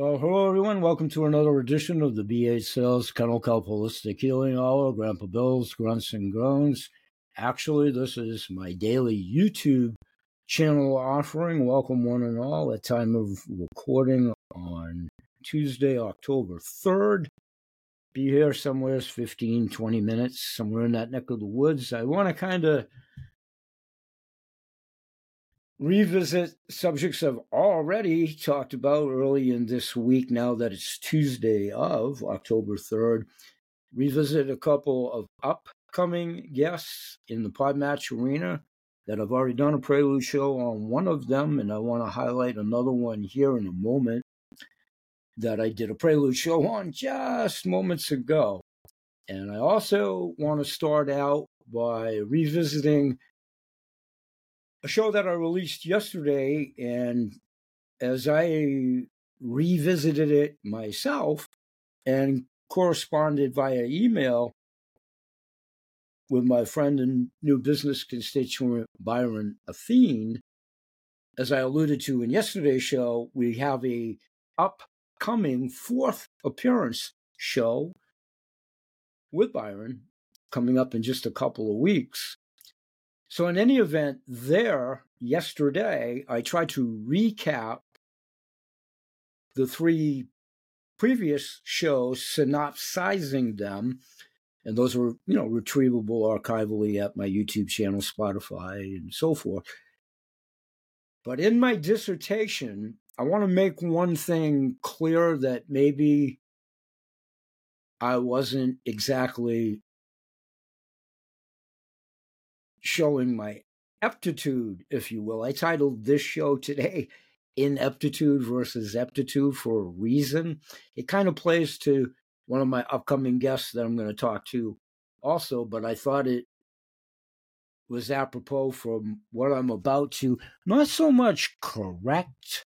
Well, hello everyone. Welcome to another edition of the BH Sales Kennel Kelp Holistic Healing Hour. Grandpa Bill's Grunts and Groans. Actually, this is my daily YouTube channel offering. Welcome one and all at time of recording on Tuesday, October 3rd. Be here somewhere 15, 20 minutes, somewhere in that neck of the woods. I want to kind of revisit subjects I've already talked about early in this week now that it's Tuesday of October 3rd. Revisit a couple of upcoming guests in the Podmatch arena that I've already done a prelude show on one of them, and I want to highlight another one here in a moment that I did a prelude show on just moments ago. And I also want to start out by revisiting a show that I released yesterday, and as I revisited it myself and corresponded via email with my friend and new business constituent Byron Athene, as I alluded to in yesterday's show, we have a upcoming fourth appearance show with Byron coming up in just a couple of weeks. So, in any event, there yesterday, I tried to recap the three previous shows, synopsizing them. And those were, you know, retrievable archivally at my YouTube channel, Spotify, and so forth. But in my dissertation, I want to make one thing clear that maybe I wasn't exactly showing my aptitude, if you will. I titled this show today Ineptitude versus Aptitude for a reason. It kind of plays to one of my upcoming guests that I'm going to talk to also, but I thought it was apropos from what I'm about to not so much correct,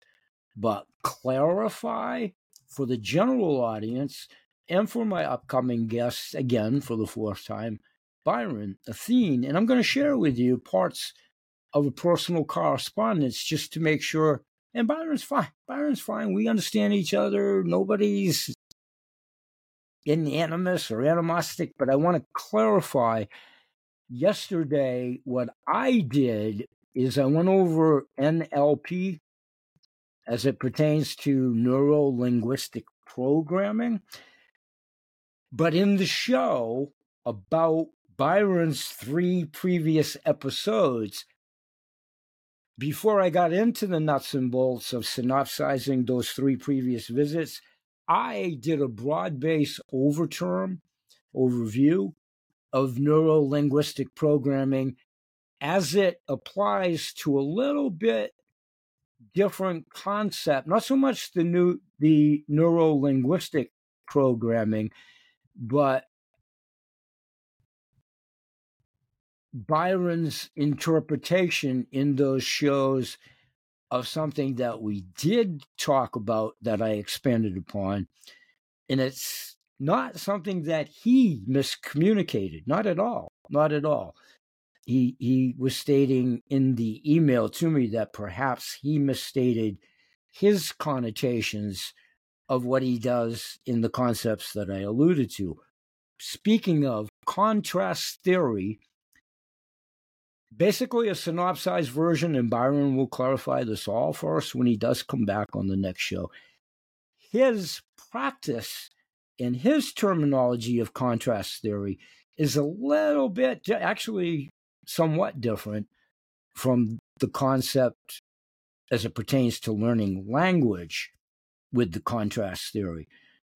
but clarify for the general audience and for my upcoming guests, again, for the fourth time, Byron Athene, and I'm going to share with you parts of a personal correspondence just to make sure. And Byron's fine. Byron's fine. We understand each other. Nobody's animus or animistic, but I want to clarify. Yesterday, what I did is I went over NLP as it pertains to neuro linguistic programming. But in the show about Byron's three previous episodes, before I got into the nuts and bolts of synopsizing those three previous visits, I did a broad based overterm overview of neuro linguistic programming as it applies to a little bit different concept, not so much the new the neuro linguistic programming, but Byron's interpretation in those shows of something that we did talk about that I expanded upon. And it's not something that he miscommunicated, not at all, not at all. He, he was stating in the email to me that perhaps he misstated his connotations of what he does in the concepts that I alluded to. Speaking of contrast theory, basically a synopsized version, and Byron will clarify this all for us when he does come back on the next show. His practice and his terminology of contrast theory is a little bit, actually, somewhat different from the concept as it pertains to learning language with the contrast theory.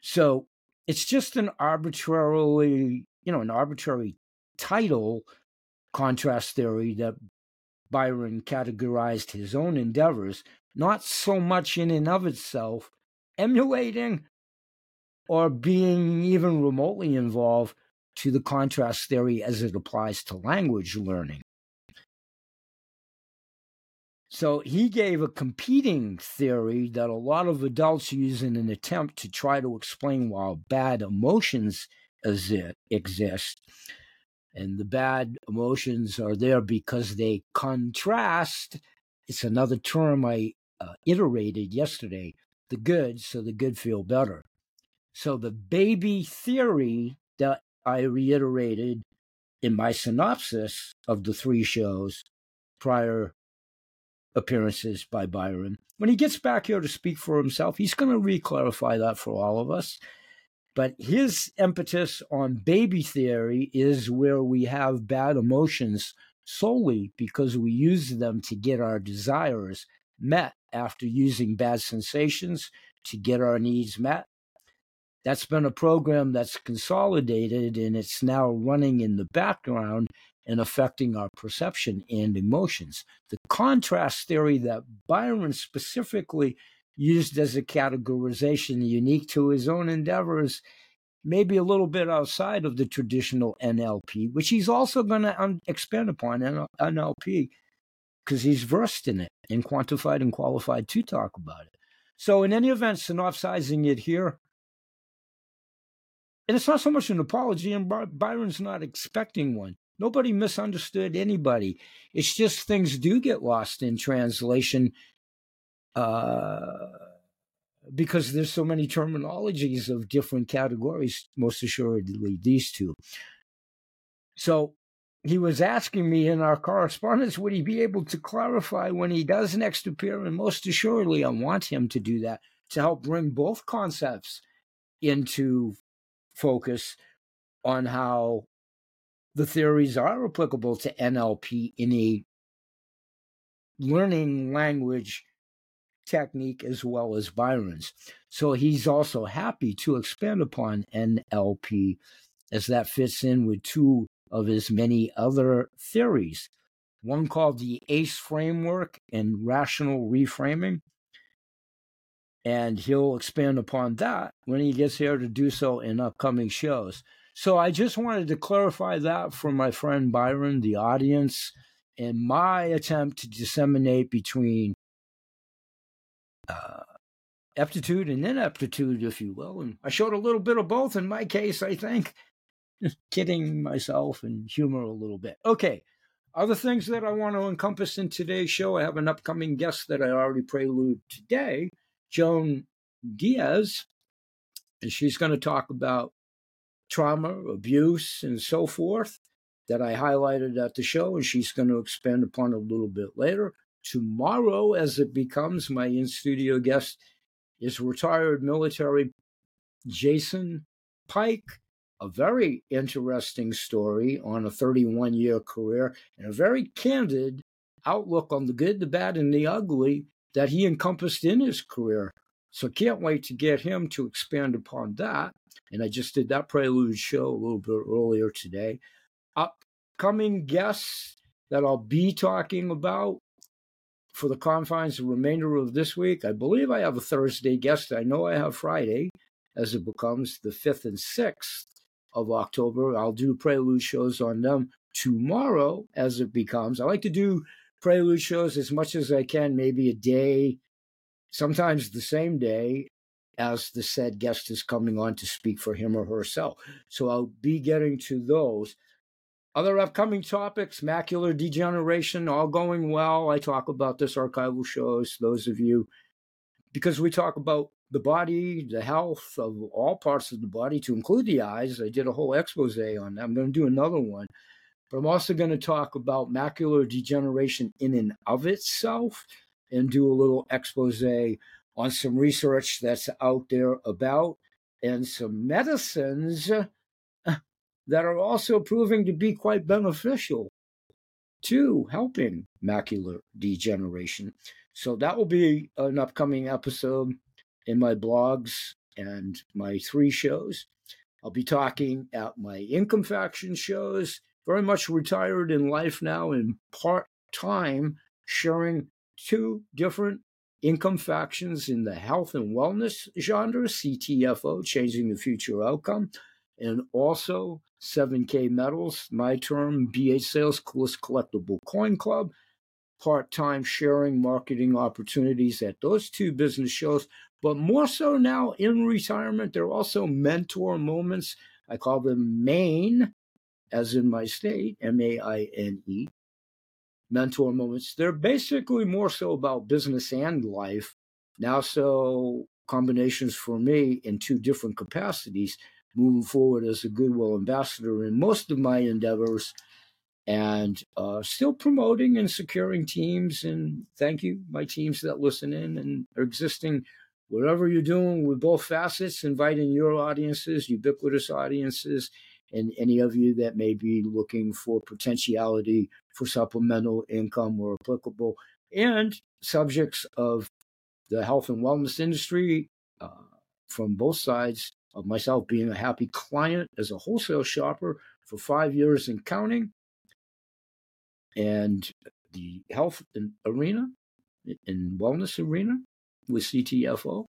So it's just an arbitrarily, you know, an arbitrary title contrast theory that Byron categorized his own endeavors, not so much in and of itself emulating or being even remotely involved to the contrast theory as it applies to language learning. So he gave a competing theory that a lot of adults use in an attempt to try to explain why bad emotions exist and the bad emotions are there because they contrast. It's another term I uh, iterated yesterday. The good so the good feel better. So the baby theory that I reiterated in my synopsis of the three shows prior appearances by Byron. When he gets back here to speak for himself, he's going to re-clarify that for all of us. But his impetus on baby theory is where we have bad emotions solely because we use them to get our desires met after using bad sensations to get our needs met. That's been a program that's consolidated and it's now running in the background and affecting our perception and emotions. The contrast theory that Byron specifically used as a categorization unique to his own endeavors, maybe a little bit outside of the traditional NLP, which he's also going to un- expand upon NLP because he's versed in it and quantified and qualified to talk about it. So, in any event, synopsizing it here, and it's not so much an apology, and Byron's not expecting one. Nobody misunderstood anybody. It's just things do get lost in translation uh, because there's so many terminologies of different categories, most assuredly these two. So he was asking me in our correspondence, would he be able to clarify when he does next appear? And most assuredly, I want him to do that to help bring both concepts into focus on how the theories are applicable to NLP in a learning language technique as well as Byron's. So he's also happy to expand upon NLP as that fits in with two of his many other theories. One called the ACE framework and rational reframing. And he'll expand upon that when he gets here to do so in upcoming shows. So I just wanted to clarify that for my friend Byron, the audience, and my attempt to disseminate between uh, aptitude and ineptitude, if you will. And I showed a little bit of both in my case, I think. Just kidding myself and humor a little bit. Okay. Other things that I want to encompass in today's show, I have an upcoming guest that I already prelude today, Joan Diaz, and she's going to talk about trauma, abuse, and so forth that I highlighted at the show, and she's going to expand upon a little bit later. Tomorrow, as it becomes, my in studio guest is retired military Jason Pike. A very interesting story on a 31 year career and a very candid outlook on the good, the bad, and the ugly that he encompassed in his career. So can't wait to get him to expand upon that. And I just did that prelude show a little bit earlier today. Upcoming guests that I'll be talking about for the confines the remainder of this week. I believe I have a Thursday guest. I know I have Friday as it becomes the 5th and 6th of October. I'll do prelude shows on them tomorrow as it becomes. I like to do prelude shows as much as I can, maybe a day, sometimes the same day as the said guest is coming on to speak for him or herself. So I'll be getting to those. Other upcoming topics, macular degeneration, all going well. I talk about this archival shows, those of you, because we talk about the body, the health of all parts of the body, to include the eyes. I did a whole expose on that. I'm going to do another one. But I'm also going to talk about macular degeneration in and of itself and do a little expose on some research that's out there about and some medicines that are also proving to be quite beneficial to helping macular degeneration. So that will be an upcoming episode in my blogs and my three shows. I'll be talking at my income faction shows, very much retired in life now and part time, sharing two different income factions in the health and wellness genre, CTFO, Changing the Future Outcome, and also 7K Metals, my term, BA Sales, Coolest Collectible Coin Club, part time sharing marketing opportunities at those two business shows, but more so now in retirement. There are also mentor moments. I call them MAINE, as in my state, M A I N E, mentor moments. They're basically more so about business and life. Now, so combinations for me in two different capacities moving forward as a Goodwill ambassador in most of my endeavors and uh, still promoting and securing teams. And thank you, my teams that listen in and are existing whatever you're doing with both facets, inviting your audiences, ubiquitous audiences, and any of you that may be looking for potentiality for supplemental income or applicable, and subjects of the health and wellness industry uh, from both sides of myself being a happy client as a wholesale shopper for five years and counting, and the health arena and wellness arena with CTFO,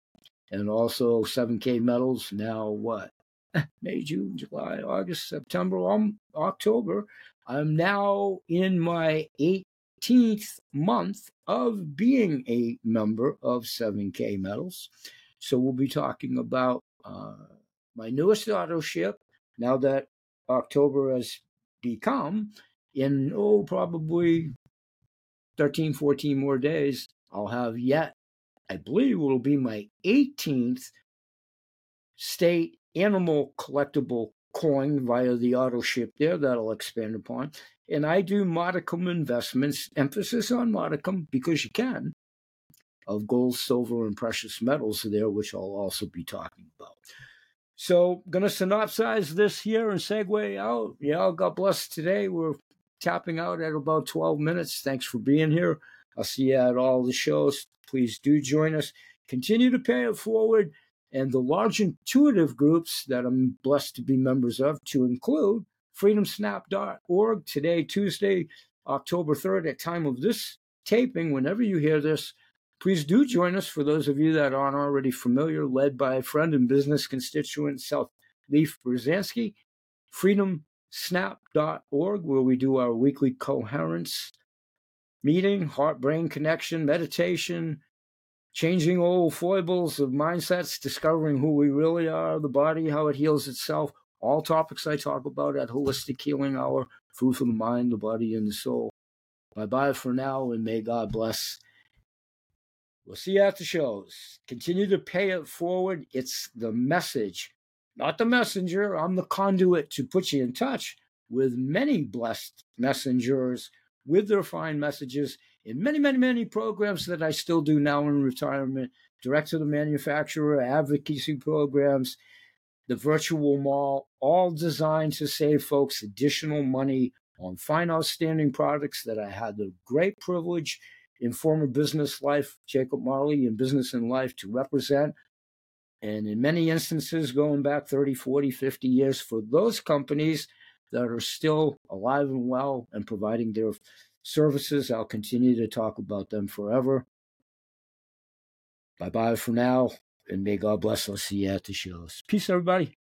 and also 7K metals. Now, what? May, June, July, August, September, um, October. I'm now in my 18th month of being a member of 7K Metals. So we'll be talking about uh, my newest auto ship now that October has become in, oh, probably 13, 14 more days. I'll have yet I believe will be my 18th state animal collectible coin via the auto ship there that I'll expand upon. And I do modicum investments, emphasis on modicum because you can, of gold, silver, and precious metals there, which I'll also be talking about. So, going to synopsize this here and segue out. Yeah, God bless today. We're tapping out at about 12 minutes. Thanks for being here. I'll see you at all the shows. Please do join us. Continue to pay it forward. And the large intuitive groups that I'm blessed to be members of, to include freedomsnap.org today, Tuesday, October 3rd, at time of this taping, whenever you hear this, please do join us for those of you that aren't already familiar, led by a friend and business constituent, South Leaf Brzezinski, freedomsnap.org, where we do our weekly coherence meeting, heart brain connection, meditation, changing old foibles of mindsets, discovering who we really are, the body, how it heals itself. All topics I talk about at Holistic Healing Hour, food for the mind, the body, and the soul. Bye bye for now, and may God bless. We'll see you at the shows. Continue to pay it forward. It's the message, not the messenger. I'm the conduit to put you in touch with many blessed messengers with their fine messages in many, many, many programs that I still do now in retirement direct to the manufacturer, advocacy programs, the virtual mall, all designed to save folks additional money on fine, outstanding products that I had the great privilege in former business life, Jacob Marley, in business and life to represent. And in many instances, going back 30, 40, 50 years for those companies that are still alive and well and providing their services. I'll continue to talk about them forever. Bye bye for now, and may God bless. See you at the shows. Peace, everybody.